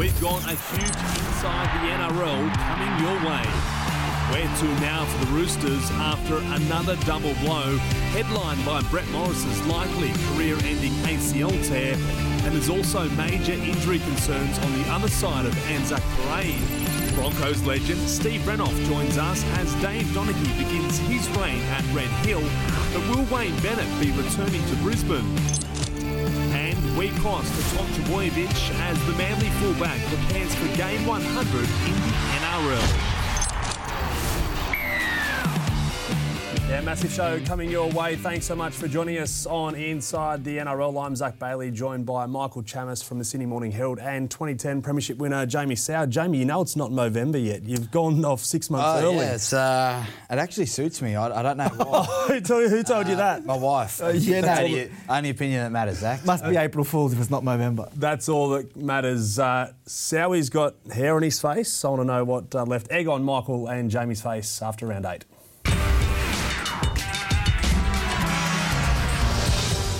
We've got a huge inside the NRL coming your way. Where to now for the Roosters after another double blow, headlined by Brett Morris's likely career-ending ACL tear, and there's also major injury concerns on the other side of Anzac Parade. Broncos legend Steve Renouf joins us as Dave Donaghy begins his reign at Red Hill, but will Wayne Bennett be returning to Brisbane? We cross to Tom Trbojevic as the Manly fullback prepares for Game 100 in the NRL. Yeah, massive show coming your way. Thanks so much for joining us on Inside the NRL. I'm Zach Bailey, joined by Michael Chammas from the Sydney Morning Herald and 2010 Premiership winner Jamie Sow. Jamie, you know it's not November yet. You've gone off six months Oh, early. yeah, it's, uh, it actually suits me. I, I don't know why. who told, who told you that? My wife. Uh, yeah, That's no. the only opinion that matters, Zach. Must be April Fool's if it's not November. That's all that matters. Uh, Sowie's got hair on his face. I want to know what uh, left egg on Michael and Jamie's face after round eight.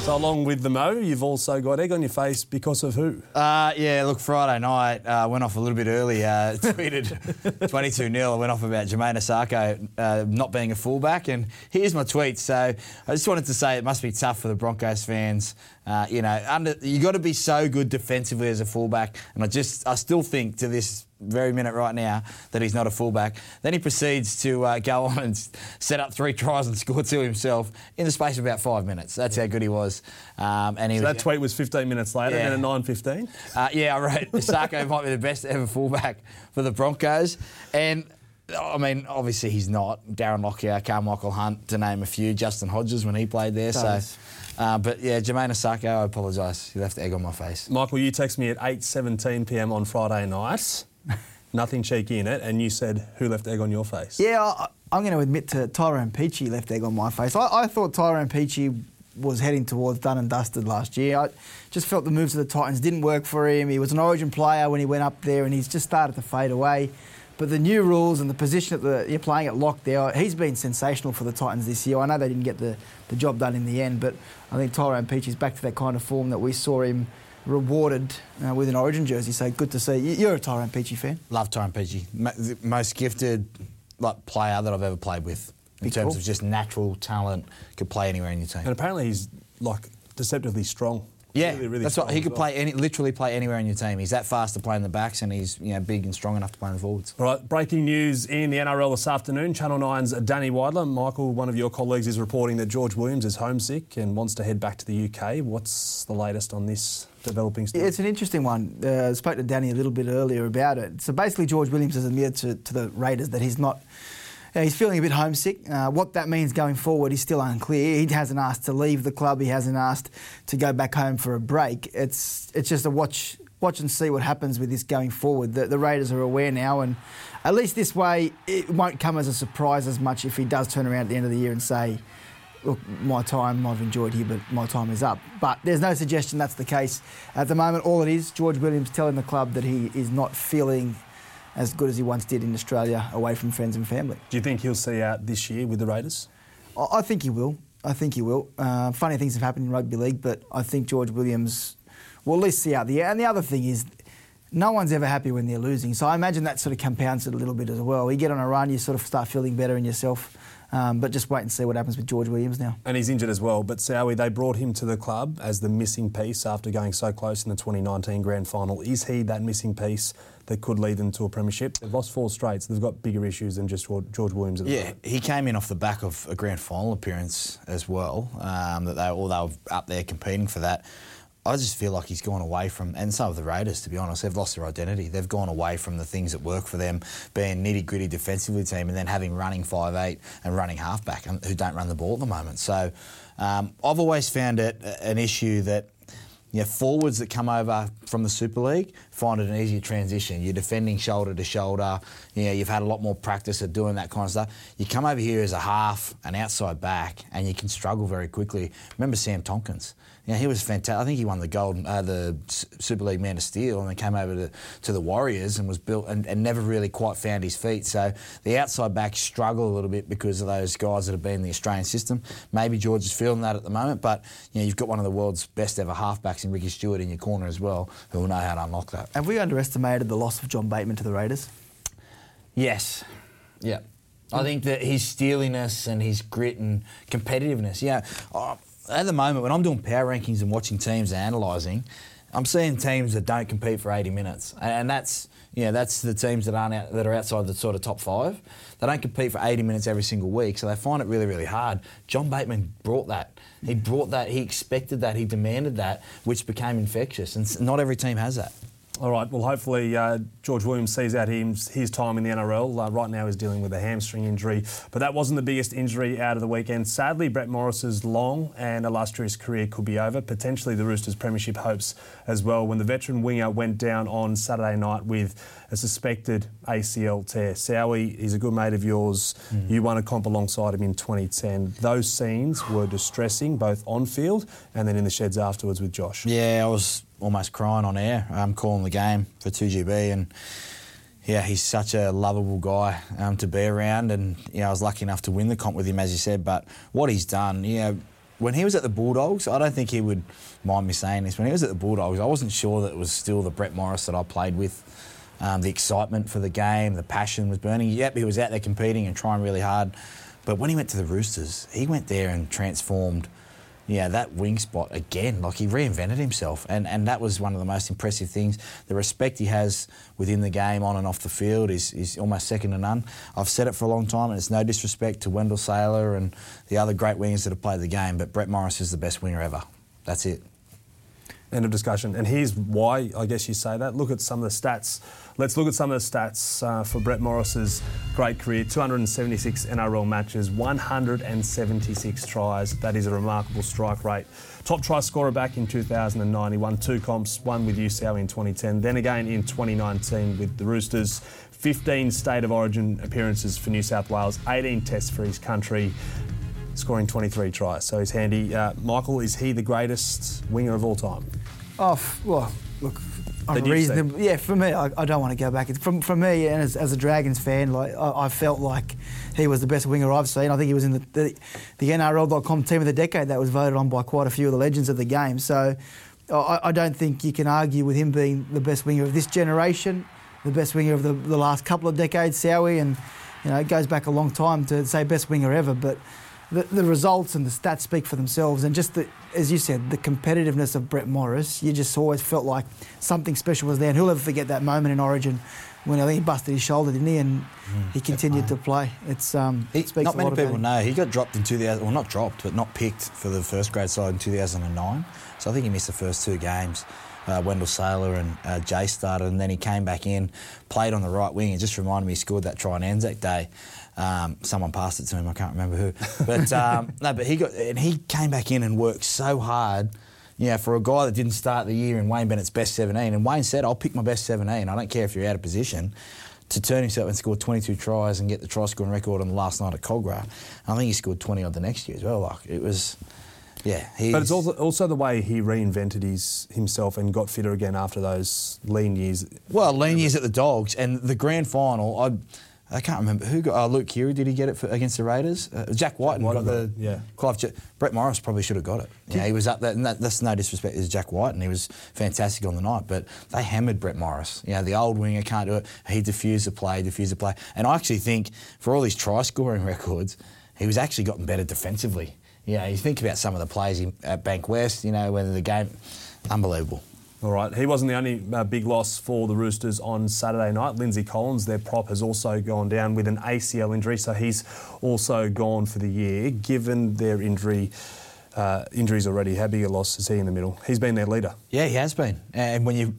So, along with the mo, you've also got egg on your face because of who? Uh, yeah, look, Friday night uh, went off a little bit early. Uh, tweeted 22 0. Went off about Jamayne Isaako uh, not being a fullback. And here's my tweet. So I just wanted to say it must be tough for the Broncos fans. Uh, you know, under, you got to be so good defensively as a fullback. And I just, I still think to this very minute right now that he's not a fullback. Then he proceeds to uh, go on and set up three tries and score two himself in the space of about five minutes. That's how good he was. Um, and he So was, that tweet was 15 minutes later, Yeah. and at 9.15. uh, yeah, I wrote Sako might be the best ever fullback for the Broncos. And I mean, obviously he's not. Darren Lockyer, Carmichael Hunt, to name a few. Justin Hodges when he played there. So, uh, but yeah, Jamayne Sako, I apologise. You left egg on my face. Michael, you text me at 8.17 p.m. on Friday night. Nothing cheeky in it, and you said, who left egg on your face? Yeah, I, I'm going to admit to Tyrone Peachey left egg on my face. I, I thought Tyrone Peachey was heading towards done and dusted last year. I just felt the moves of the Titans didn't work for him. He was an origin player when he went up there, and he's just started to fade away. But the new rules and the position that you're playing at lock there, he's been sensational for the Titans this year. I know they didn't get the, the job done in the end, but I think Tyrone Peachey's back to that kind of form that we saw him rewarded uh, with an origin jersey. So good to see. You- You're a Tyrone Peachey fan. Love Tyrone Peachey. Mo- most gifted like player that I've ever played with in Big terms call. of just natural talent. Could play anywhere in your team. And apparently he's, like, deceptively strong. Yeah, Really, really that's what he could well. play. Any, literally play anywhere in your team. He's that fast to play in the backs, and he's you know big and strong enough to play in the forwards. All right, breaking news in the NRL this afternoon. Channel 9's Danny Weidler. Michael, one of your colleagues, is reporting that George Williams is homesick and wants to head back to the UK. What's the latest on this developing story? It's an interesting one. Uh, I spoke to Danny a little bit earlier about it. So basically, George Williams has admitted to, to the Raiders that he's not. Uh, he's feeling a bit homesick. Uh, what that means going forward is still unclear. He hasn't asked to leave the club. He hasn't asked to go back home for a break. It's it's just a watch watch and see what happens with this going forward. The, the Raiders are aware now, and at least this way, it won't come as a surprise as much if he does turn around at the end of the year and say, look, my time, I've enjoyed here, but my time is up. But there's no suggestion that's the case at the moment. All it is, George Williams telling the club that he is not feeling as good as he once did in Australia, away from friends and family. Do you think he'll see out this year with the Raiders? I, I think he will. I think he will. Uh, funny things have happened in rugby league, but I think George Williams will at least see out the year. And the other thing is, no one's ever happy when they're losing. So I imagine that sort of compounds it a little bit as well. You get on a run, you sort of start feeling better in yourself. Um, but just wait and see what happens with George Williams now. And he's injured as well. But Sowie, they brought him to the club as the missing piece after going so close in the 2019 grand final. Is he that missing piece that could lead them to a premiership? They've lost four straight, so they've got bigger issues than just George Williams at the Yeah, moment. he came in off the back of a grand final appearance as well. Um, that they, or they were up there competing for that. I just feel like he's gone away from, and some of the Raiders, to be honest, they've lost their identity. They've gone away from the things that work for them, being nitty gritty defensively team, and then having running five eight and running halfback, who don't run the ball at the moment. So um, I've always found it an issue that you know, forwards that come over from the Super League find it an easier transition. You're defending shoulder to shoulder. You know, you've had a lot more practice at doing that kind of stuff. You come over here as a half, an outside back, and you can struggle very quickly. Remember Sam Tomkins? You Yeah, he was fantastic. I think he won the gold, uh, the Super League Man of Steel, and then came over to, to the Warriors and was built and, and never really quite found his feet. So the outside backs struggle a little bit because of those guys that have been in the Australian system. Maybe George is feeling that at the moment, but you know you've got one of the world's best ever halfbacks in Ricky Stuart in your corner as well, who will know how to unlock that. Have we underestimated the loss of John Bateman to the Raiders? Yes. Yeah. I think that his steeliness and his grit and competitiveness. Yeah. At the moment, when I'm doing power rankings and watching teams and analysing, I'm seeing teams that don't compete for 80 minutes, and that's yeah, that's the teams that aren't out, that are outside the sort of top five. They don't compete for 80 minutes every single week, so they find it really, really hard. John Bateman brought that. He brought that. He expected that. He demanded that, which became infectious, and not every team has that. All right. Well, hopefully uh, George Williams sees out his, his time in the NRL. Uh, right now, he's dealing with a hamstring injury, but that wasn't the biggest injury out of the weekend. Sadly, Brett Morris's long and illustrious career could be over. Potentially, the Roosters' premiership hopes as well. When the veteran winger went down on Saturday night with a suspected ACL tear. Sowie, he's a good mate of yours. Mm. You won a comp alongside him in 2010. Those scenes were distressing, both on field and then in the sheds afterwards with Josh. Yeah, I was almost crying on air. I'm calling the game for 2GB and yeah, he's such a lovable guy um, to be around, and you know, I was lucky enough to win the comp with him, as you said. But what he's done, you know, when he was at the Bulldogs, I don't think he would mind me saying this. When he was at the Bulldogs, I wasn't sure that it was still the Brett Morris that I played with. Um, the excitement for the game, the passion was burning. Yep, he was out there competing and trying really hard. But when he went to the Roosters, he went there and transformed yeah, that wing spot again, like he reinvented himself, and, and that was one of the most impressive things. The respect he has within the game, on and off the field, is, is almost second to none. I've said it for a long time, and it's no disrespect to Wendell Sailor and the other great wingers that have played the game, but Brett Morris is the best winger ever. That's it. End of discussion. And here's why I guess you say that. Look at some of the stats. Let's look at some of the stats uh, for Brett Morris's great career 276 NRL matches, 176 tries. That is a remarkable strike rate. Top try scorer back in 2009. He won two comps, one with UCL in 2010, then again in 2019 with the Roosters. 15 state of origin appearances for New South Wales, 18 tests for his country, scoring 23 tries. So he's handy. Uh, Michael, is he the greatest winger of all time? Oh, well, look, I'm reasonable. Yeah, for me, I, I, don't want to go back. From, from me, and as, as a Dragons fan, like I, I, felt like he was the best winger I've seen. I think he was in the, the, the NRL.com team of the decade that was voted on by quite a few of the legends of the game. So I, I don't think you can argue with him being the best winger of this generation, the best winger of the, the last couple of decades, Sowie, and you know it goes back a long time to say best winger ever, but the, the results and the stats speak for themselves. And just the, as you said, the competitiveness of Brett Morris, you just always felt like something special was there. And who'll ever forget that moment in Origin when I think he busted his shoulder, didn't he? And mm, he continued to play. It's um, he, it not many people know he got dropped in 2000. Well, not dropped, but not picked for the first grade side in 2009. So I think he missed the first two games. Uh, Wendell Sailor and uh, Jay started, and then he came back in, played on the right wing. It just reminded me he scored that try on Anzac Day. Um, someone passed it to him. I can't remember who, but um, no. But he got and he came back in and worked so hard. Yeah, for a guy that didn't start the year in Wayne Bennett's best 17, and Wayne said, "I'll pick my best 17. I don't care if you're out of position." To turn himself and score 22 tries and get the try scoring record on the last night at Kogarah, I think he scored 20 on the next year as well. Like it was, yeah. But it's also, also the way he reinvented his himself and got fitter again after those lean years. Well, lean years at the Dogs and the grand final. I I can't remember who got. Uh, Luke Keary, did he get it for, against the Raiders? Uh, Jack White got the. Yeah. Clive. Brett Morris probably should have got it. Yeah, he was up there, and that, that's no disrespect to Jack White, and he was fantastic on the night. But they hammered Brett Morris. You know, the old winger can't do it. He diffused the play, diffused the play, and I actually think for all his try scoring records, he was actually gotten better defensively. Yeah, you think about some of the plays at Bankwest. You know, when the game, unbelievable. All right. He wasn't the only uh, big loss for the Roosters on Saturday night. Lindsay Collins, their prop, has also gone down with an ACL injury, so he's also gone for the year. Given their injury, uh, injuries already, how big a loss is he in the middle? He's been their leader. Yeah, he has been. And when you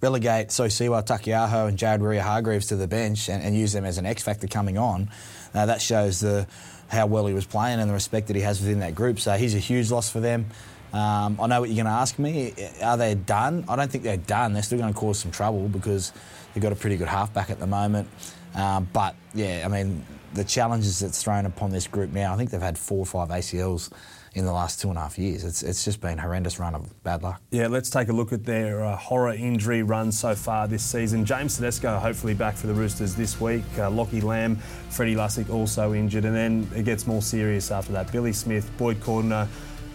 relegate Sio Siua Taukeiaho and Jared Waerea-Hargreaves to the bench and, and, use them as an X factor coming on, uh, that shows the how well he was playing and the respect that he has within that group. So he's a huge loss for them. Um, I know what you're going to ask me. Are they done? I don't think they're done. They're still going to cause some trouble because they've got a pretty good halfback at the moment. Um, but yeah, I mean, the challenges that's thrown upon this group now, I think they've had four or five ACLs in the last two and a half years. It's, it's just been a horrendous run of bad luck. Yeah, let's take a look at their uh, horror injury run so far this season. James Tedesco hopefully back for the Roosters this week. Uh, Lockie Lam, Freddie Lussick also injured, and then it gets more serious after that. Billy Smith, Boyd Cordner,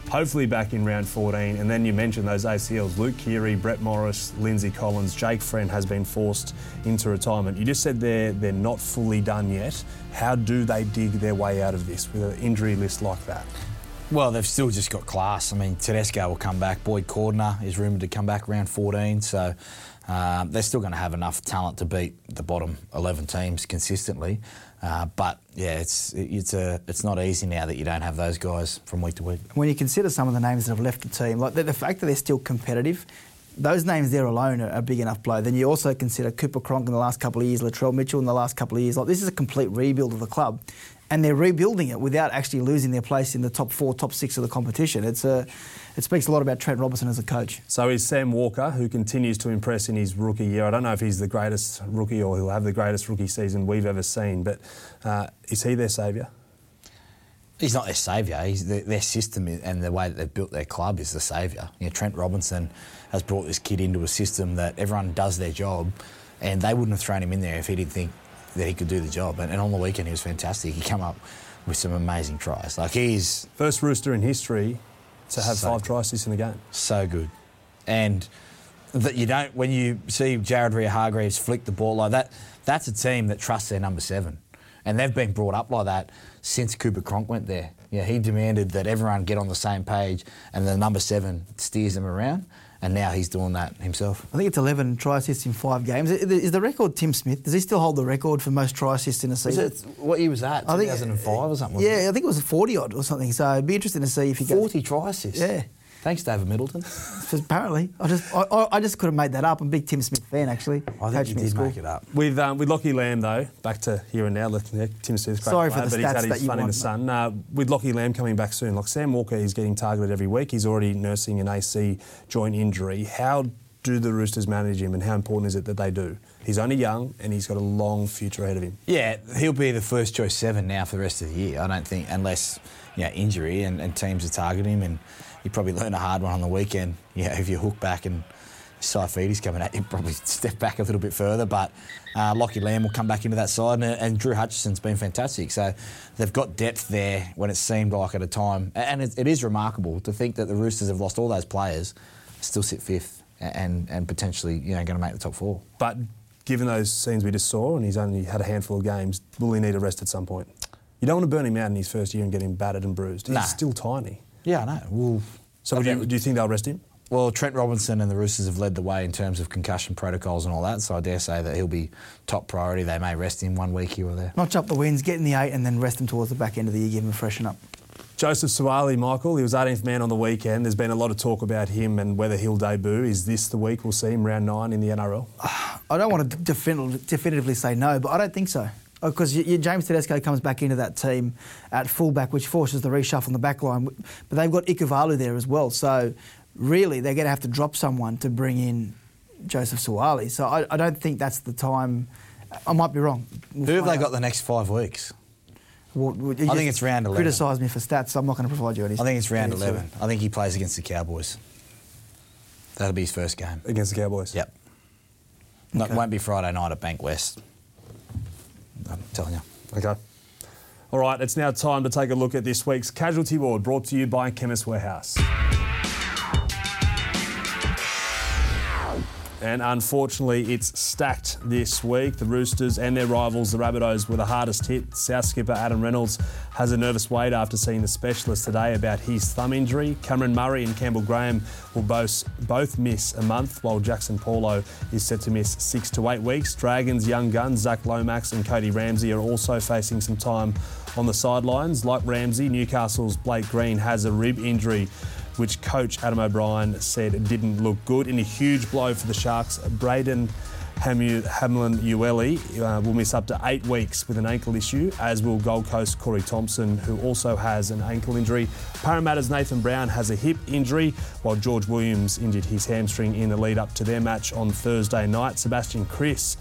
hopefully back in round 14. And then you mentioned those ACLs Luke Keary, Brett Morris, Lindsay Collins, Jake Friend has been forced into retirement. You just said they're, they're not fully done yet. How do they dig their way out of this with an injury list like that? Well, they've still just got class. I mean, Tedesco will come back. Boyd Cordner is rumoured to come back around 14. So um, they're still going to have enough talent to beat the bottom 11 teams consistently. Uh, but yeah, it's it's a it's not easy now that you don't have those guys from week to week. When you consider some of the names that have left the team, like the, the fact that they're still competitive, those names there alone are a big enough blow. Then you also consider Cooper Cronk in the last couple of years, Latrell Mitchell in the last couple of years. Like this is a complete rebuild of the club, and they're rebuilding it without actually losing their place in the top four, top six of the competition. It's a it speaks a lot about Trent Robinson as a coach. So is Sam Walker, who continues to impress in his rookie year. I don't know if he's the greatest rookie or he'll have the greatest rookie season we've ever seen, but uh, is he their saviour? He's not their saviour. He's the, their system and the way that they've built their club is the saviour. You know, Trent Robinson has brought this kid into a system that everyone does their job, and they wouldn't have thrown him in there if he didn't think that he could do the job. And, and on the weekend, he was fantastic. He came up with some amazing tries. Like he's first rooster in history to have so, five assists in the game. So good, and that you don't when you see Jared Waerea-Hargreaves flick the ball like that. That's a team that trusts their number seven, and they've been brought up like that since Cooper Cronk went there. Yeah, he demanded that everyone get on the same page, and the number seven steers them around. And now he's doing that himself. I think it's 11 try assists in five games. Is the record Tim Smith? Does he still hold the record for most try assists in a season? It, what year was that? I 2005 think, uh, or something? Yeah, I think it was 40 odd or something. So it'd be interesting to see if he 40 try assists? Yeah. Thanks, David Middleton. Apparently, I just I, I, just could have made that up. I'm a big Tim Smith fan, actually. I think you did make it up. With um, with Lockie Lam though, back to here and now. Yeah, Tim Smith's great Sorry player, for the but stats he's had his fun in the sun. Uh, with Lockie Lam coming back soon, like Sam Walker, he's getting targeted every week. He's already nursing an AC joint injury. How do the Roosters manage him, and how important is it that they do? He's only young, and he's got a long future ahead of him. Yeah, he'll be the first choice seven now for the rest of the year. I don't think, unless you know, injury and, and teams are targeting him and you probably learn a hard one on the weekend. Yeah, if you hook back and Saifiti's coming at you, probably step back a little bit further. But uh, Lockie Lam will come back into that side, and, and, Drew Hutchison's been fantastic. So they've got depth there when it seemed like at a time, and it, it is remarkable to think that the Roosters have lost all those players, still sit fifth, and and potentially you know going to make the top four. But given those scenes we just saw, and he's only had a handful of games, will he need a rest at some point? You don't want to burn him out in his first year and get him battered and bruised. He's nah. still tiny. Yeah, I know. Well, so do you, do you think they'll rest him? Well, Trent Robinson and the Roosters have led the way in terms of concussion protocols and all that, so I dare say that he'll be top priority. They may rest him one week here or there. Notch up the wins, get in the eight, and then rest him towards the back end of the year, give him a freshen up. Joseph Suaalii, Michael, he was 18th man on the weekend. There's been a lot of talk about him and whether he'll debut. Is this the week we'll see him round nine in the NRL? I don't want to definitively say no, but I don't think so because oh, James Tedesco comes back into that team at fullback, which forces the reshuffle in the back line. But they've got Ikuvalu there as well. So really, they're going to have to drop someone to bring in Joseph Suaalii. So I, I don't think that's the time. I might be wrong. We'll Who have they out. got the next five weeks? Well, I think it's round 11. Criticise me for stats, so I'm not going to provide you any. I think it's round 11. I think he plays against the Cowboys. That'll be his first game. Against the Cowboys? Yep. Okay. No, it won't be Friday night at Bankwest. I'm telling you. Okay. All right, it's now time to take a look at this week's Casualty Ward brought to you by Chemist Warehouse. And unfortunately, it's stacked this week. The Roosters and their rivals, the Rabbitohs, were the hardest hit. South skipper Adam Reynolds has a nervous wait after seeing the specialist today about his thumb injury. Cameron Murray and Campbell Graham will both, both miss a month, while Jaxson Paulo is set to miss six to eight weeks. Dragons' young guns, Zac Lomax and Cody Ramsey, are also facing some time on the sidelines. Like Ramsey, Newcastle's Blake Green has a rib injury which coach Adam O'Brien said didn't look good. In a huge blow for the Sharks, Braden Hamlin Uele uh, will miss up to eight weeks with an ankle issue, as will Gold Coast Corey Thompson, who also has an ankle injury. Parramatta's Nathan Brown has a hip injury, while George Williams injured his hamstring in the lead up to their match on Thursday night. Sebastian Kris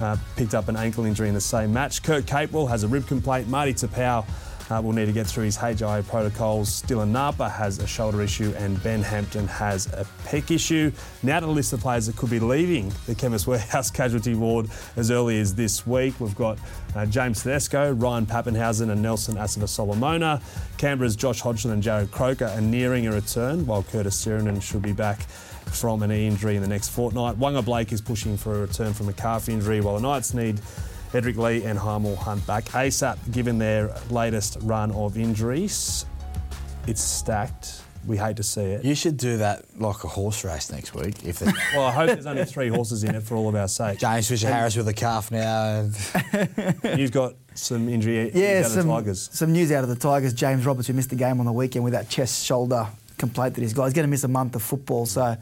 uh, picked up an ankle injury in the same match. Kurt Capewell has a rib complaint. Marty Taupau uh, will need to get through his HIA protocols. Dylan Napa has a shoulder issue, and Ben Hampton has a pec issue. Now to the list of players that could be leaving the Chemist Warehouse casualty ward as early as this week. We've got uh, James Tedesco, Ryan Papenhuyzen, and Nelson Asofa Solomona. Canberra's Josh Hodgson and Jarrod Croker are nearing a return, while Curtis Sironen should be back from an injury in the next fortnight. Waqa Blake is pushing for a return from a calf injury, while the Knights need Edrick Lee and Hymel Hunt back ASAP, given their latest run of injuries. It's stacked. We hate to see it. You should do that like a horse race next week. If they- Well, I hope there's only three horses in it for all of our sake. James Fisher Harris with a calf now. and- You've got some injury Yeah, out of the some, Tigers. some news out of the Tigers. James Roberts, who missed the game on the weekend with that chest shoulder complaint that he's got. He's going to miss a month of football, so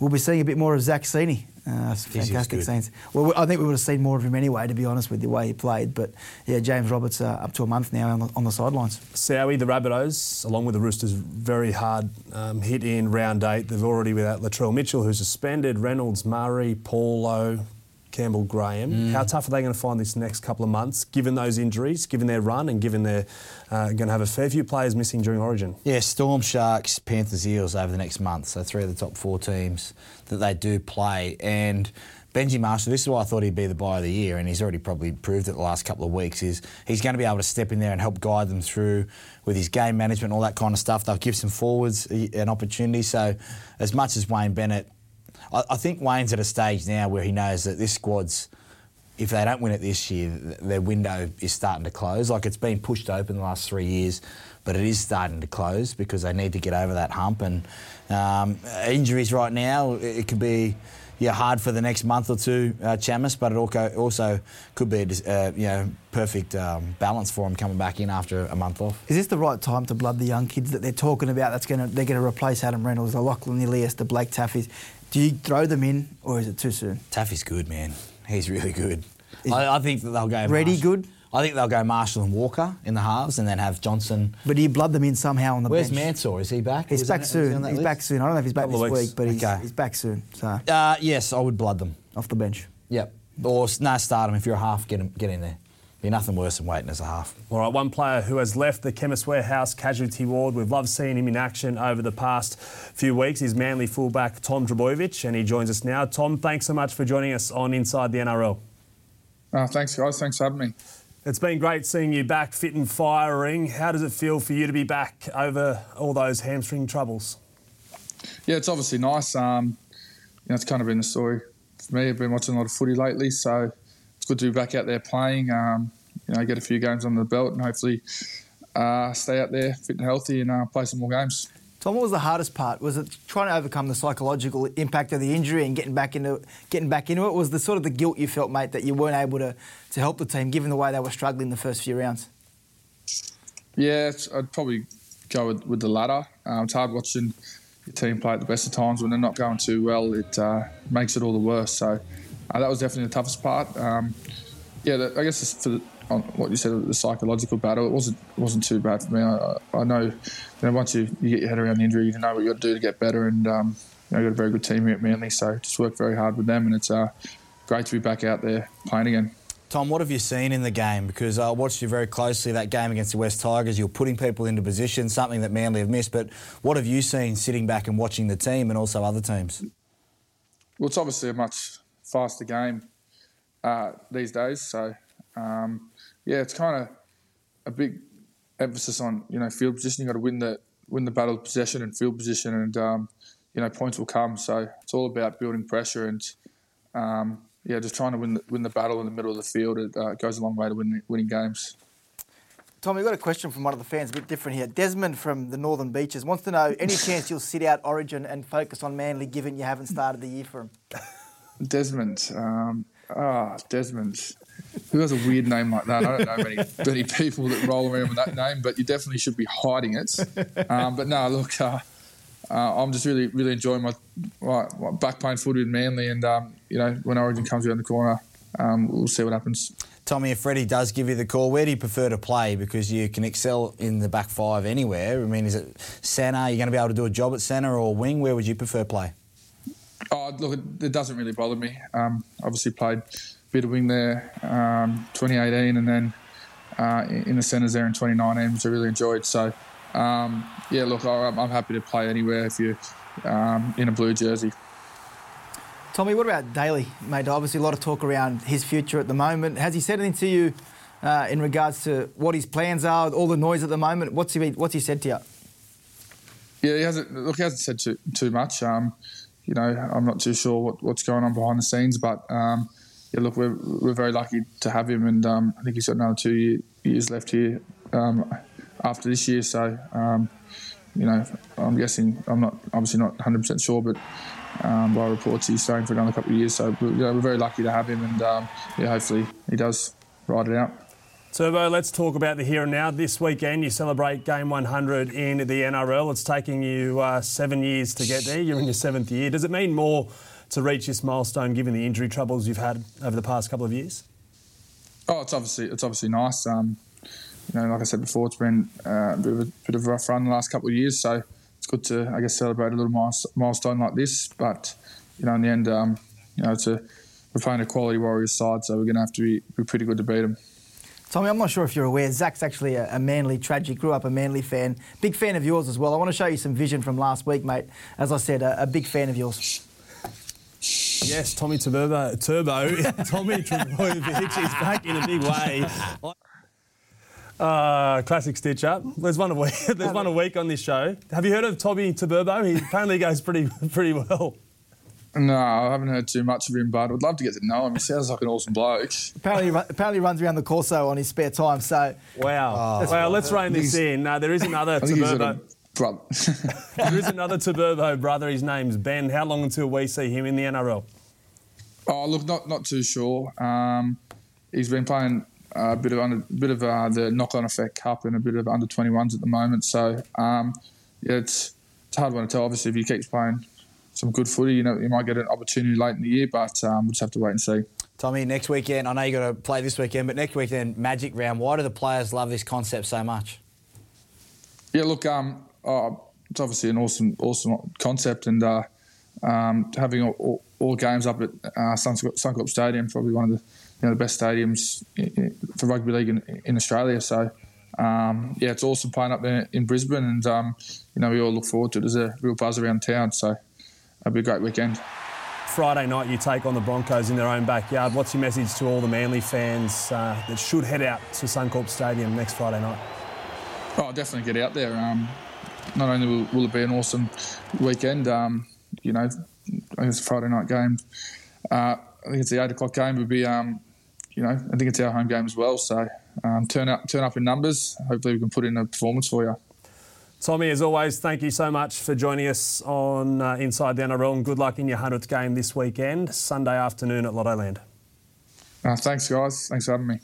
we'll be seeing a bit more of Zac Cini. Uh, he's fantastic scenes. Well, I think we would have seen more of him anyway, to be honest with the way he played. But yeah, James Roberts uh, up to a month now on the, on the sidelines. Sowie, the Rabbitohs, along with the Roosters, very hard um, hit in round eight. They've already without Latrell Mitchell, who's suspended, Reynolds, Murray, Paulo, Campbell, Graham. How tough are they going to find this next couple of months, given those injuries, given their run, and given they're uh, going to have a fair few players missing during Origin? Yeah, Storm, Sharks, Panthers, Eels over the next month. So three of the top four teams that they do play. And Benji Marshall, this is why I thought he'd be the buy of the year, and he's already probably proved it the last couple of weeks. Is he's going to be able to step in there and help guide them through with his game management, all that kind of stuff. They'll give some forwards an opportunity. So as much as Wayne Bennett, I, I think Wayne's at a stage now where he knows that this squad's if they don't win it this year, their window is starting to close. Like it's been pushed open the last three years, but it is starting to close because they need to get over that hump. And um, injuries right now, it, could be yeah hard for the next month or two, uh, Chammas, but it also could be uh, you know perfect um, balance for him coming back in after a month off. Is this the right time to blood the young kids that they're talking about? That's going to they're going to replace Adam Reynolds, the Lachlan Ilias, the Blake Taaffes. Do you throw them in, or is it too soon? Taaffe's good, man. He's really good. I, I think that they'll go. Ready Marshall- good? I think they'll go Marshall and Walker in the halves, and then have Johnson. But do you blood them in somehow on the Where's bench? Where's Mansour? Is he back? He's Was back he- was he soon. He's list? back soon. I don't know if he's back Couple this week, but he's, Okay. he's back soon. So Uh, yes, I would blood them. off the bench. Yep. Or no, start them. If you're a half, get, 'em- get in there. Be nothing worse than waiting as a half. All right, one player who has left the Chemist Warehouse casualty ward. We've loved seeing him in action over the past few weeks. Is Manly fullback Tom Trbojevic, and he joins us now. Tom, thanks so much for joining us on Inside the NRL. Uh, thanks, guys. Thanks for having me. It's been great seeing you back fit and firing. How does it feel for you to be back over all those hamstring troubles? Yeah, it's obviously nice. Um, you know, it's kind of been the story for me. I've been watching a lot of footy lately, so it's good to be back out there playing. Um, you know, get a few games under the belt, and hopefully uh, stay out there fit and healthy and uh, play some more games. Tom, what was the hardest part? Was it trying to overcome the psychological impact of the injury and getting back into getting back into it? Was the sort of the guilt you felt, mate, that you weren't able to, to help the team given the way they were struggling the first few rounds? Yeah, it's, I'd probably go with, with the latter. Um, it's hard watching your team play at the best of times when they're not going too well. It uh, makes it all the worse. So uh, that was definitely the toughest part. Um, yeah, I guess it's for the, on what you said, the psychological battle. It wasn't wasn't too bad for me. I, I know, you know, once you, you get your head around the injury, you know what you got to do to get better. And um, you know, got a very good team here at Manly, so just worked very hard with them, and it's uh, great to be back out there playing again. Tom, what have you seen in the game? Because I watched you very closely that game against the West Tigers. You're putting people into position, something that Manly have missed. But what have you seen sitting back and watching the team and also other teams? Well, it's obviously a much faster game uh, these days. So, um, yeah, it's kind of a big emphasis on you know field position. You got to win the win the battle of possession and field position, and um, you know points will come. So it's all about building pressure and um, yeah, just trying to win the, win the battle in the middle of the field. It uh, goes a long way to win, winning games. Tom, we've got a question from one of the fans, a bit different here. Desmond from the Northern Beaches wants to know any chance you'll sit out Origin and focus on Manly given you haven't started the year for him? Desmond. Um, ah, Desmond. Who has a weird name like that? I don't know many, many people that roll around with that name, but you definitely should be hiding it. Um, but no, look, uh, uh, I'm just really, really enjoying my, my, my back playing footy in Manly, and um, you know when Origin comes around the corner, um, we'll see what happens. Tommy, if Freddie does give you the call, where do you prefer to play? Because you can excel in the back five anywhere. I mean, is it centre? Are you going to be able to do a job at centre or wing? Where would you prefer play? Oh, look, it, doesn't really bother me. Um, obviously played bit of wing there, um, 2018, and then uh, in the centres there in 2019, which I really enjoyed. So, um, yeah, look, I'm, I'm happy to play anywhere if you're um, in a blue jersey. Tommy, what about Daly, mate? Obviously, a lot of talk around his future at the moment. Has he said anything to you uh, in regards to what his plans are, all the noise at the moment? What's he, what's he said to you? Yeah, he hasn't. Look, he hasn't said too too much. Um, you know, I'm not too sure what, what's going on behind the scenes, but um, yeah, look, we're we're very lucky to have him, and um, I think he's got another two year, years left here um, after this year. So, um, you know, I'm guessing I'm not obviously not 100 percent sure, but um, by reports he's staying for another couple of years. So, you know, we're very lucky to have him, and um, yeah, hopefully he does ride it out. Turbo, let's talk about the here and now. This weekend, you celebrate Game 100 in the NRL. It's taking you uh, seven years to get there. You're in your seventh year. Does it mean more to reach this milestone given the injury troubles you've had over the past couple of years? Oh, it's obviously it's obviously nice. Um, you know, like I said before, it's been uh, a bit of a, bit of a rough run the last couple of years. So it's good to, I guess, celebrate a little milestone like this. But you know, in the end, um, you know, it's a, we're playing a quality Warriors side, so we're going to have to be, be pretty good to beat them. Tommy, I'm not sure if you're aware, Zach's actually a, a, Manly tragic, grew up a Manly fan. Big fan of yours as well. I want to show you some vision from last week, mate. As I said, a, a big fan of yours. Yes, Tommy Turbo, Turbo, Tommy Trbojevic is back in a big way. Uh, classic stitch up. There's one a week. There's one a week on this show. Have you heard of Tommy Turbo? He apparently goes pretty pretty well. No, I haven't heard too much of him, but I'd love to get to know him. He sounds like an awesome bloke. Apparently, apparently runs around the Corso on his spare time. So wow, oh, well, let's rein this in. No, there is another Turbo. Brother. there is another Taburbo brother. His name's Ben. How long until we see him in the NRL? Oh, look, not not too sure. Um, he's been playing a bit of under, bit of uh, the knock-on effect cup and a bit of under 21s at the moment. So um, yeah, it's it's hard one to tell. Obviously, if he keeps playing some good footy. You know, you might get an opportunity late in the year, but um, we'll just have to wait and see. Tommy, next weekend, I know you got to play this weekend, but next weekend, Magic Round. Why do the players love this concept so much? Yeah, look, um, oh, it's obviously an awesome, awesome concept, and uh, um, having all, all, all, games up at uh, Suncorp, Stadium, probably one of the you know the best stadiums for rugby league in, in Australia. So. Um, yeah, it's awesome playing up there in Brisbane, and um, you know we all look forward to it. There's a real buzz around town, so it'll be a great weekend. Friday night, you take on the Broncos in their own backyard. What's your message to all the Manly fans uh, that should head out to Suncorp Stadium next Friday night? Oh, definitely get out there. Um, not only will, will, it be an awesome weekend, um, you know, I think it's a Friday night game. Uh, I think it's the eight o'clock game. Would be, um, you know, I think it's our home game as well. So um, turn up, turn up in numbers. Hopefully, we can put in a performance for you. Tommy, as always, thank you so much for joining us on uh, Inside the NRL and good luck in your 100th game this weekend, Sunday afternoon at Lottoland. Uh, thanks, guys. Thanks for having me.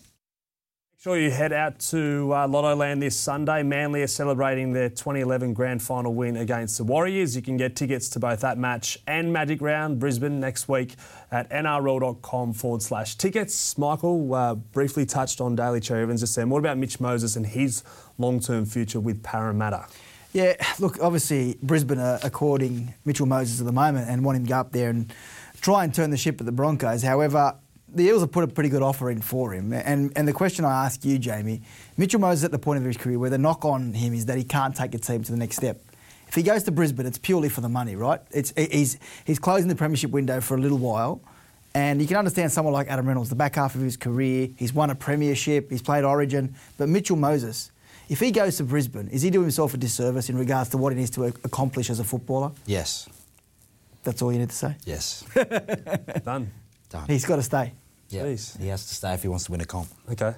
Sure you head out to uh, Lottoland this Sunday. Manly are celebrating their 2011 grand final win against the Warriors. You can get tickets to both that match and Magic Round Brisbane next week at nrl.com forward slash tickets. Michael uh, briefly touched on Daly Cherry Evans just then. What about Mitch Moses and his long term future with Parramatta? Yeah, look, obviously Brisbane are, courting Mitchell Moses at the moment and want him to go up there and try and turn the ship at the Broncos. However, the Eels have put a pretty good offer in for him. And and the question I ask you, Jamie, Mitchell Moses at the point of his career where the knock on him is that he can't take a team to the next step. If he goes to Brisbane, it's purely for the money, right? It's he's he's closing the premiership window for a little while. And you can understand someone like Adam Reynolds, the back half of his career, he's won a premiership, he's played Origin, but Mitchell Moses, if he goes to Brisbane, is he doing himself a disservice in regards to what he needs to accomplish as a footballer? Yes. That's all you need to say? Yes. Done. Done. He's got to stay. Yeah. Please. He has to stay if he wants to win a comp. Okay.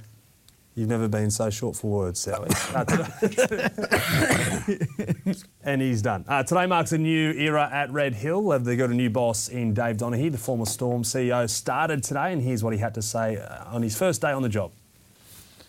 You've never been so short for words, Sally. and he's done. Uh, today marks a new era at Red Hill. They've got a new boss in Dave Donaghy, the former Storm CEO, started today, and here's what he had to say uh, on his first day on the job.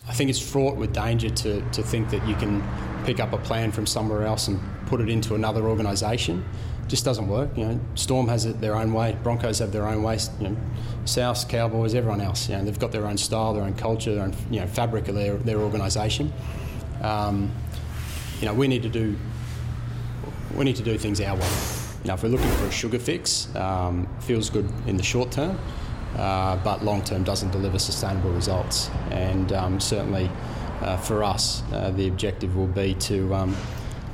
I think it's fraught with danger to, to think that you can pick up a plan from somewhere else and put it into another organisation. Just doesn't work. You know, Storm has it their own way. Broncos have their own way. You know, South, Cowboys, everyone else. You know, they've got their own style, their own culture, their own you know fabric of their their organisation. Um, you know, we need to do we need to do things our way. You know, if we're looking for a sugar fix, um, feels good in the short term uh, but long term doesn't deliver sustainable results. And um, certainly, uh, for us, uh, the objective will be to um,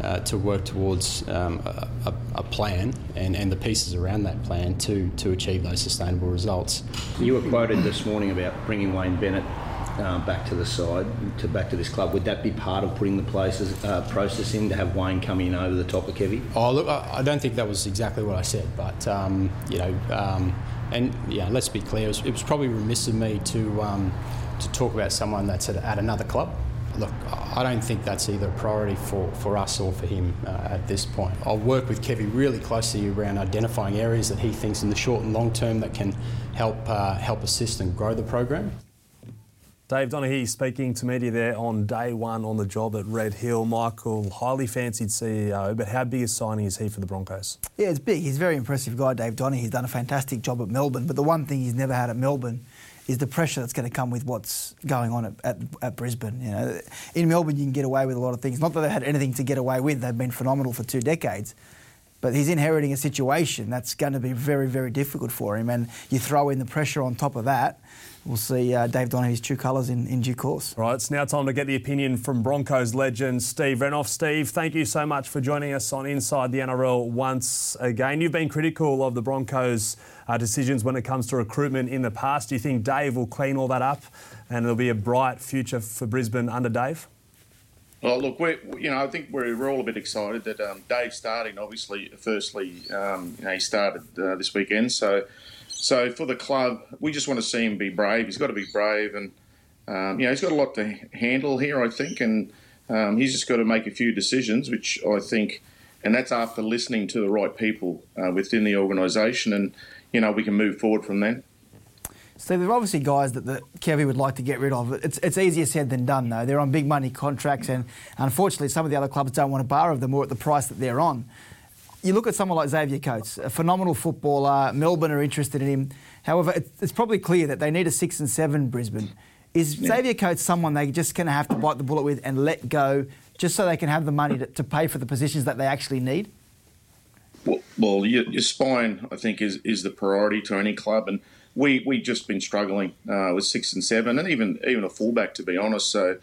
uh, to work towards um, a, a, plan and, and the pieces around that plan to to achieve those sustainable results. You were quoted this morning about bringing Wayne Bennett. Uh, back to the side, to back to this club. Would that be part of putting the places, uh, process in to have Wayne coming in over the top of Kevy? Oh, look, I, I don't think that was exactly what I said, but um, you know, um, and yeah, let's be clear, it was, it was probably remiss of me to um, to talk about someone that's at, at, another club. Look, I don't think that's either a priority for, for us or for him uh, at this point. I'll work with Kevy really closely around identifying areas that he thinks in the short and long term that can help uh, help assist and grow the program. Dave Donaghy speaking to media there on day one on the job at Red Hill. Michael, highly fancied CEO, but how big a signing is he for the Broncos? Yeah, it's big. He's a very impressive guy, Dave Donaghy. He's done a fantastic job at Melbourne, but the one thing he's never had at Melbourne is the pressure that's going to come with what's going on at, at, at, Brisbane. You know, in Melbourne you can get away with a lot of things. Not that they've had anything to get away with; they've been phenomenal for two decades. But he's inheriting a situation that's going to be very, very difficult for him. And you throw in the pressure on top of that, we'll see uh, Dave Donaghy's true colours in, in due course. Right, it's now time to get the opinion from Broncos legend Steve Renouf. Steve, thank you so much for joining us on Inside the NRL once again. You've been critical of the Broncos' uh, decisions when it comes to recruitment in the past. Do you think Dave will clean all that up and there'll be a bright future for Brisbane under Dave? Well, look, we you know I think we're, we're all a bit excited that um, Dave's starting. Obviously, firstly, um, you know, he started uh, this weekend, so so for the club, we just want to see him be brave. He's got to be brave, and um, you know he's got a lot to handle here, I think, and um, he's just got to make a few decisions, which I think, and that's after listening to the right people uh, within the organisation, and you know we can move forward from then. So there are obviously guys that, that Kevy would like to get rid of. It's, it's easier said than done, though. They're on big money contracts, and unfortunately, some of the other clubs don't want to borrow of them or at the price that they're on. You look at someone like Xavier Coates, a phenomenal footballer. Melbourne are interested in him. However, it's probably clear that they need a six and seven Brisbane. Is yeah. Xavier Coates someone they just going to have to bite the bullet with and let go just so they can have the money to, to pay for the positions that they actually need? Well, well your, your, spine, I think, is, is the priority to any club. And we we just been struggling uh, with six and seven, and even even a fullback to be honest. So,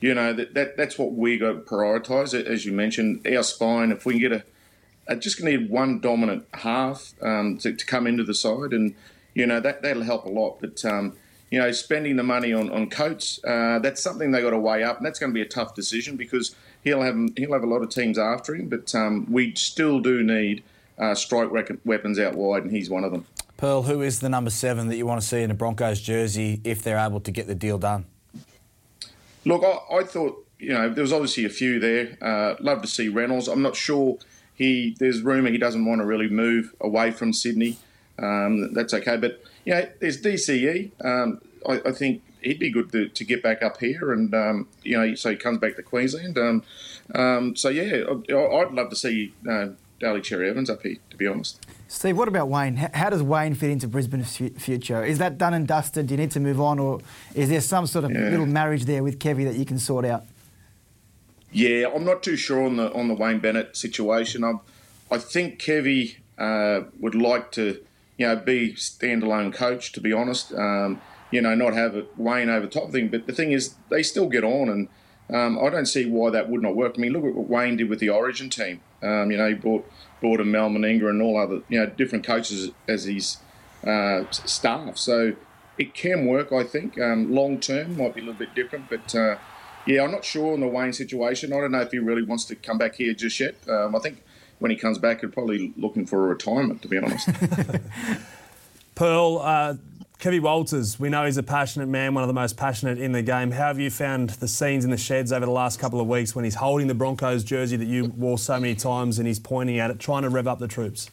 you know that, that that's what we got to prioritise. As you mentioned, our spine. If we can get a, a just need one dominant half um, to, to, come into the side, and you know that that'll help a lot. But um, you know, spending the money on on Coates, uh, that's something they got to weigh up, and that's going to be a tough decision because he'll have he'll have a lot of teams after him. But um, we still do need uh, strike weapons out wide, and he's one of them. Pearl, who is the number seven that you want to see in a Broncos jersey if they're able to get the deal done? Look, I, I thought you know there was obviously a few there. Uh, love to see Reynolds. I'm not sure he. There's rumour he doesn't want to really move away from Sydney. Um, that's okay, but you know there's DCE. Um, I, I, think he'd be good to, to, get back up here, and um, you know so he comes back to Queensland. Um, um, so yeah, I, would love to see uh, Daly Cherry Evans up here. To be honest. Steve, what about Wayne? How does Wayne fit into Brisbane's future? Is that done and dusted? Do you need to move on, or is there some sort of yeah. little marriage there with Kevy that you can sort out? Yeah, I'm not too sure on the on the Wayne Bennett situation. i I think Kevy uh, would like to, you know, be standalone coach. To be honest, um, you know, not have it Wayne over top thing. But the thing is, they still get on, and um, I don't see why that would not work. I mean, look at what Wayne did with the Origin team. Um, you know, he brought brought in Mal Meninga and all other you know different coaches as his uh, staff. So it can work, I think. Um, long term might be a little bit different, but uh, yeah, I'm not sure on the Wayne situation. I don't know if he really wants to come back here just yet. Um, I think when he comes back, he's probably looking for a retirement, to be honest. Pearl, uh, Kevy Walters, we know he's a passionate man, one of the most passionate in the game. How have you found the scenes in the sheds over the last couple of weeks when he's holding the Broncos jersey that you wore so many times and he's pointing at it, trying to rev up the troops?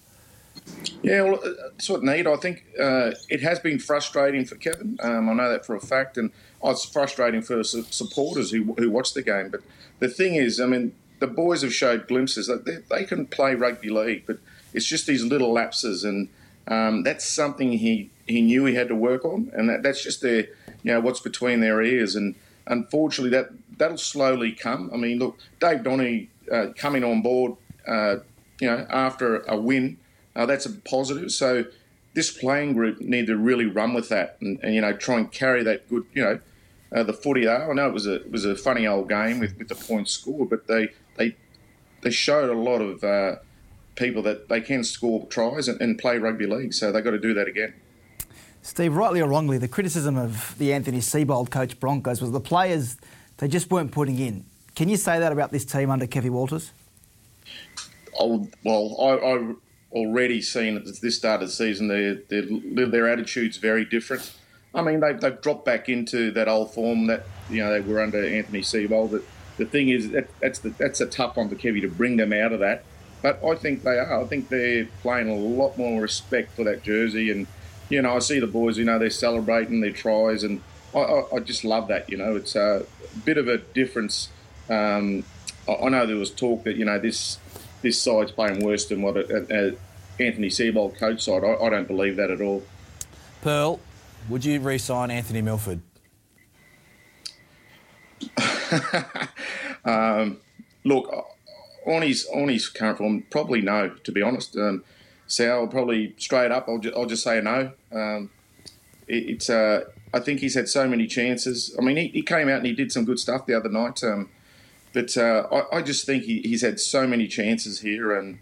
Yeah, well, that's what need. I think uh, it has been frustrating for Kevin. Um, I know that for a fact, and oh, it's frustrating for supporters who, who watch the game. But the thing is, I mean, the boys have showed glimpses that they, they can play rugby league, but it's just these little lapses, and um, that's something he he knew he had to work on, and that, that's just their, you know, what's between their ears. And unfortunately, that that'll slowly come. I mean, look, Dave Donny uh, coming on board, uh, you know, after a win, uh, that's a positive. So this playing group need to really run with that, and, and, you know, try and carry that good, you know, uh, the footy. Though I know it was a it was a funny old game with, with the points scored, but they they they showed a lot of uh, people that they can score tries and, and play rugby league. So they've got to do that again. Steve, rightly or wrongly, the criticism of the Anthony Seibold coach Broncos was the players they just weren't putting in. Can you say that about this team under Kevy Walters? Oh, well, I, I already seen at this start of the season their their, their attitude's very different. I mean, they've, they've dropped back into that old form that you know they were under Anthony Seibold. But the thing is, that, that's the, that's a tough one for Kevy to bring them out of that. But I think they are. I think they're playing a lot more respect for that jersey, and you know, I see the boys. You know, they're celebrating their tries, and I, I, I just love that. You know, it's a bit of a difference. Um, I, I know there was talk that you know this this side's playing worse than what a, a Anthony Seibold coach side. I, I don't believe that at all. Pearl, would you re-sign Anthony Milford? um, look, on his on his current form, probably no. To be honest, um, Sal probably straight up. I'll, ju- I'll just say no. Um, it, it's uh, I think he's had so many chances. I mean, he, he came out and he did some good stuff the other night. Um, but uh, I, I, just think he, he's had so many chances here, and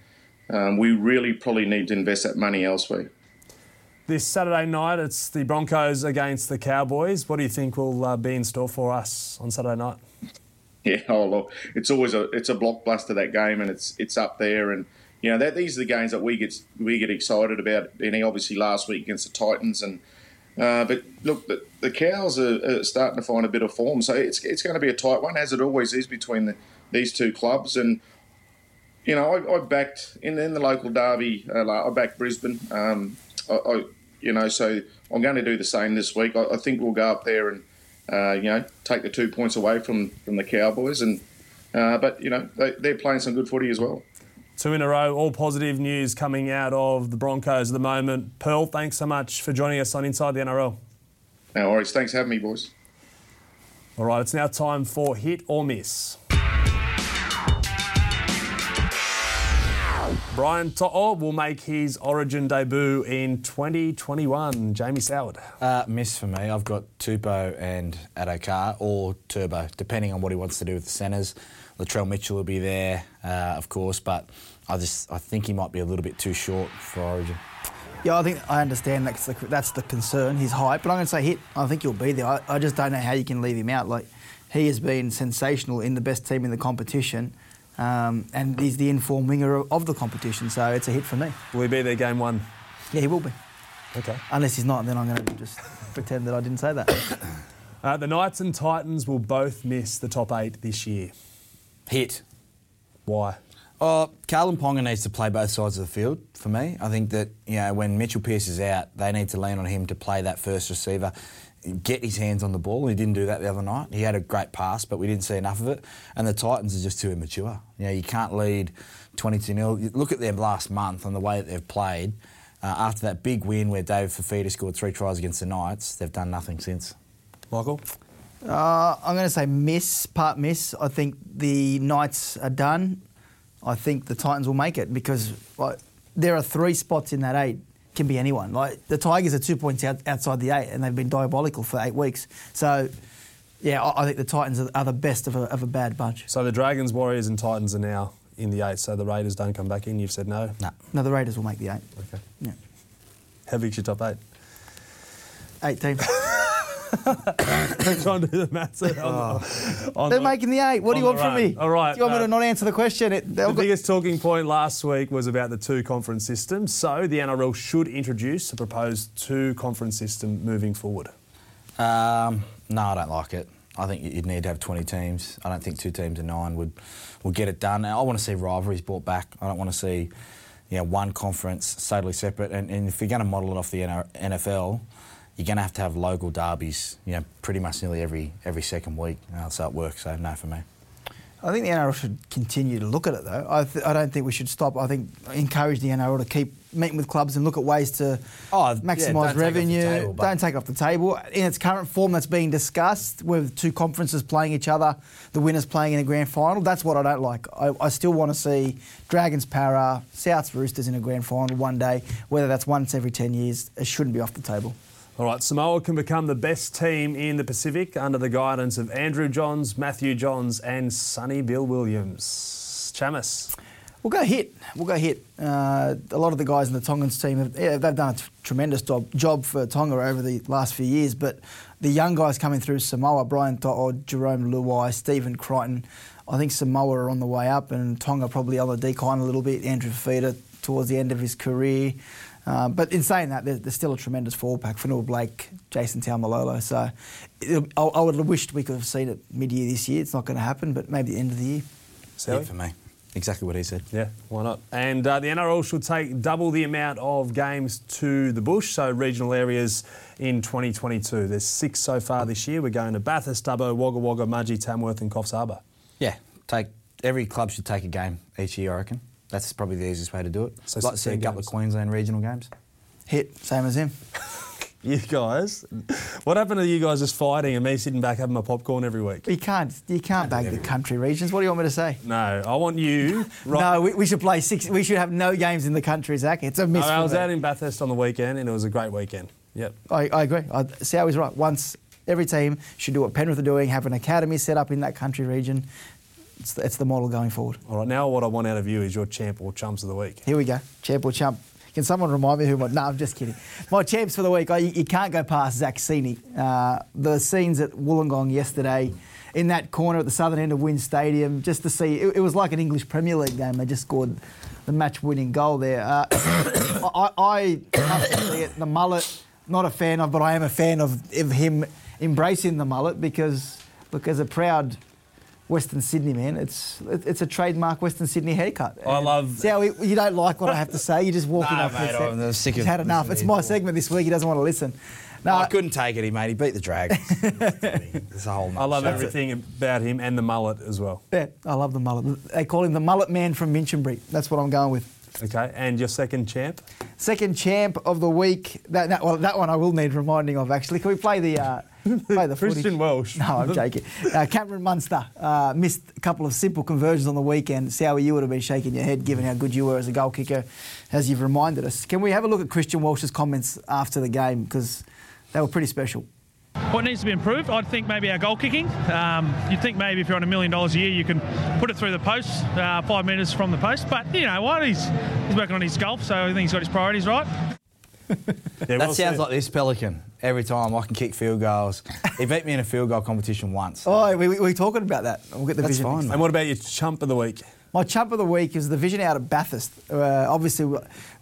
um, we really probably need to invest that money elsewhere. This Saturday night, it's the Broncos against the Cowboys. What do you think will uh, be in store for us on Saturday night? Yeah, oh look, it's always a it's a blockbuster that game, and it's it's up there, and you know that these are the games that we get we get excited about. And obviously last week against the Titans, and uh, but look, the, the Cows are, are, starting to find a bit of form, so it's it's going to be a tight one, as it always is between the, these two clubs. And you know, I, I backed in, in the local derby. Uh, I backed Brisbane. Um, I, I, you know, so I'm going to do the same this week. I, I think we'll go up there and uh, you know take the two points away from from the Cowboys, and uh, but you know they, they're playing some good footy as well. Two in a row, all positive news coming out of the Broncos at the moment. Pearl, thanks so much for joining us on Inside the NRL. No worries. Thanks for having me, boys. All right, it's now time for hit or miss. Brian To'o will make his Origin debut in 2021. Jamie Soward. Uh, miss for me. I've got Tupou and Addo-Carr or Turbo, depending on what he wants to do with the centres. Latrell Mitchell will be there, uh, of course, but I just I think he might be a little bit too short for Origin. Yeah, I think I understand that's the, that's the concern, his height, but I'm going to say hit. I think he'll be there. I, I just don't know how you can leave him out. Like he has been sensational in the best team in the competition. Um, and he's the informed winger of the competition, so it's a hit for me. Will he be there game one? Yeah, he will be. Okay. Unless he's not, then I'm going to just pretend that I didn't say that. Uh, the Knights and Titans will both miss the top eight this year. Hit. Why? Oh, Kalyn Ponga needs to play both sides of the field for me. I think that, you know, when Mitchell Pearce is out, they need to lean on him to play that first receiver get his hands on the ball. He didn't do that the other night. He had a great pass, but we didn't see enough of it. And the Titans are just too immature. You know, you can't lead 22 0. Look at them last month and the way that they've played. Uh, after that big win where David Fifita scored three tries against the Knights, they've done nothing since. Michael? Uh, I'm going to say miss, part miss. I think the Knights are done. I think the Titans will make it because like, there are three spots in that eight can be anyone. Like the Tigers are two points out, outside the eight, and they've been diabolical for eight weeks. So, yeah, I, I think the Titans are, are the best of a, of a, bad bunch. So the Dragons, Warriors, and Titans are now in the eight. So the Raiders don't come back in. You've said no. No, no, the Raiders will make the eight. Okay. Yeah. How big's your top eight? Eight teams. trying to do the maths. Oh. They're the, making the eight. What do you want from me? All right. Do you want uh, me to not answer the question? It, the biggest talking point last week was about the two conference system. So the NRL should introduce a proposed two conference system moving forward. Um, no, I don't like it. I think you'd need to have 20 teams. I don't think two teams of nine would would get it done. I want to see rivalries brought back. I don't want to see you know, one conference totally separate. And, and if you're going to model it off the NFL, you're going to have to have local derbies, you know, pretty much nearly every every second week. Uh, that's how it works. So no for me. I think the NRL should continue to look at it though. I, th- I don't think we should stop. I think encourage the NRL to keep meeting with clubs and look at ways to oh, maximise yeah, revenue. Take table, don't take off the table. In its current form that's being discussed, with two conferences playing each other, the winners playing in a grand final, that's what I don't like. I, I still want to see Dragons Parra, Souths Roosters in a grand final one day. Whether that's once every 10 years, it shouldn't be off the table. All right, Samoa can become the best team in the Pacific under the guidance of Andrew Johns, Matthew Johns, and Sonny Bill Williams. Chammas. We'll go hit. We'll go hit. Uh, a lot of the guys in the Tongans team, have, yeah, they've done a t- tremendous job, job for Tonga over the last few years. But the young guys coming through Samoa, Brian To'o, Jarome Luai, Stephen Crichton, I think Samoa are on the way up and Tonga probably on the decline a little bit. Andrew Fifita towards the end of his career. Uh, but in saying that, there's, there's, still a tremendous forward pack. Fonua Blake, Jason Taumalolo. So I, I would have wished we could have seen it mid-year this year. It's not going to happen, but maybe the end of the year. Hit for me. Exactly what he said. Yeah, why not? And uh, the NRL should take double the amount of games to the bush, so regional areas in 2022. There's six so far this year. We're going to Bathurst, Dubbo, Wagga Wagga, Mudgee, Tamworth, and Coffs Harbour. Yeah, take every club should take a game each year. I reckon that's probably the easiest way to do it. So like to see a 16 couple games. of Queensland regional games. Hit, same as him. You guys, what happened to you guys just fighting and me sitting back having my popcorn every week? You can't, you can't bag the country regions. What do you want me to say? No, I want you. Right, No, we, we should play six. We should have no games in the country, Zach. It's a miss. I for was out in Bathurst on the weekend and it was a great weekend. Yep. I, I agree. I, Sal is right. Once every team should do what Penrith are doing, have an academy set up in that country region. It's the, it's the model going forward. All right, now what I want out of you is your champ or chumps of the week. Here we go. Champ or chump. Can someone remind me who my... No, I'm just kidding. My champs for the week, I, you, can't go past Zac Cini. Uh, the scenes at Wollongong yesterday, in that corner at the southern end of WIN Stadium, just to see... It, it was like an English Premier League game. They just scored the match-winning goal there. Uh, I, I have to see it. The mullet, not a fan of, but I am a fan of, of him embracing the mullet because, look, as a proud... Western Sydney man, it's it's a trademark Western Sydney haircut. I And love- See how he, you don't like what I have to say. You just walk in No, off mate, the I'm sick He's of had enough. It's my him. segment this week. He doesn't want to listen. No, I couldn't take it. He made. He beat the Dragons. It's a whole. I love show. everything about him and the mullet as well. yeah, I love the mullet. They call him the mullet man from Minchinbury. That's what I'm going with. Okay, and your second champ? Second champ of the week. That, that, well, that one I will need reminding of actually. Can we play the uh, play the Christian footage? Welch. No, I'm joking. Uh, Cameron Munster uh, missed a couple of simple conversions on the weekend. Sowie, you would have been shaking your head given how good you were as a goal kicker, as you've reminded us. Can we have a look at Christian Welch's comments after the game because they were pretty special. What needs to be improved? I'd think maybe our goal kicking. Um, you'd think maybe if you're on a million dollars a year, you can put it through the post, uh, five metres from the post. But you know what? He's, he's working on his golf, so I think he's got his priorities right. Yeah, That well sounds said. like this Pelican. Every time I can kick field goals. He beat me in a field goal competition once. Oh, we, we, we're talking about that. We'll get the That's vision. fine, next. mate. And what about your chump of the week? My chump of the week is the vision out of Bathurst. Uh, obviously,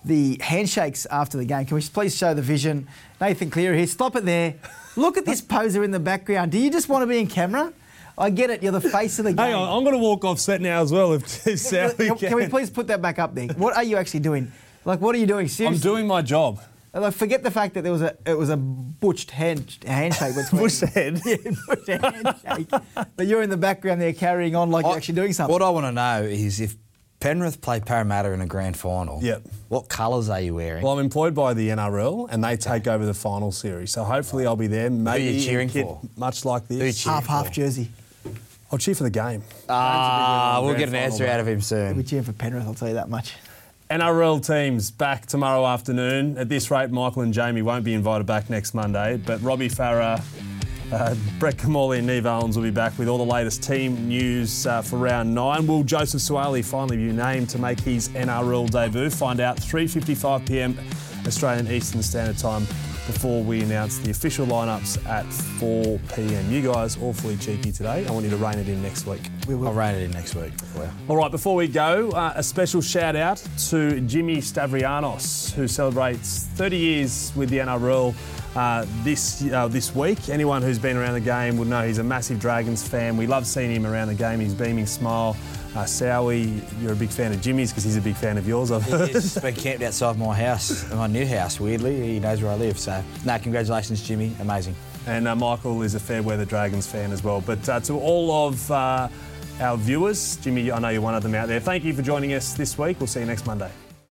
the handshakes after the game. Can we please show the vision? Nathan Cleary here. Stop it there. Look at this poser in the background. Do you just want to be in camera? I get it. You're the face of the game. Hang on, I'm going to walk off set now as well. If, if Sally can, can we please put that back up there? What are you actually doing? Like, what are you doing? Sis? I'm doing my job. Like, forget the fact that there was a it was a butched hand, handshake between Bush head. yeah, butched handshake. but you're in the background there carrying on like you're actually doing something. What I want to know is if Penrith play Parramatta in a grand final. Yep. What colours are you wearing? Well, I'm employed by the NRL and they take over the final series. So hopefully I'll be there. Maybe you cheering kit for? Much like you this. cheering half half jersey. I'll cheer for the game. Ah, we'll get an final, answer mate. out of him We're soon. cheering for Penrith. I'll tell you that much. NRL teams back tomorrow afternoon. At this rate, Michael and Jamie won't be invited back next Monday, but Robbie Farah, uh, Brett Kimmorley and Neve Owens will be back with all the latest team news uh, for round nine. Will Joseph Suaalii finally be named to make his NRL debut? Find out 3.55pm Australian Eastern Standard Time before we announce the official lineups at 4pm. You guys awfully cheeky today. I want you to rein it in next week. I'll rein it in next week. Well, All right, before we go, uh, a special shout out to Jimmy Stavrianos, who celebrates 30 years with the NRL uh, this uh, this week. Anyone who's been around the game would know he's a massive Dragons fan. We love seeing him around the game. His beaming smile. Uh, Sowie, you're a big fan of Jimmy's because he's a big fan of yours. I've heard. He's been camped outside my house, my new house, weirdly. He knows where I live. So, no, congratulations, Jimmy. Amazing. And uh, Michael is a fair weather Dragons fan as well. But uh, to all of uh, our viewers, Jimmy, I know you're one of them out there. Thank you for joining us this week. We'll see you next Monday.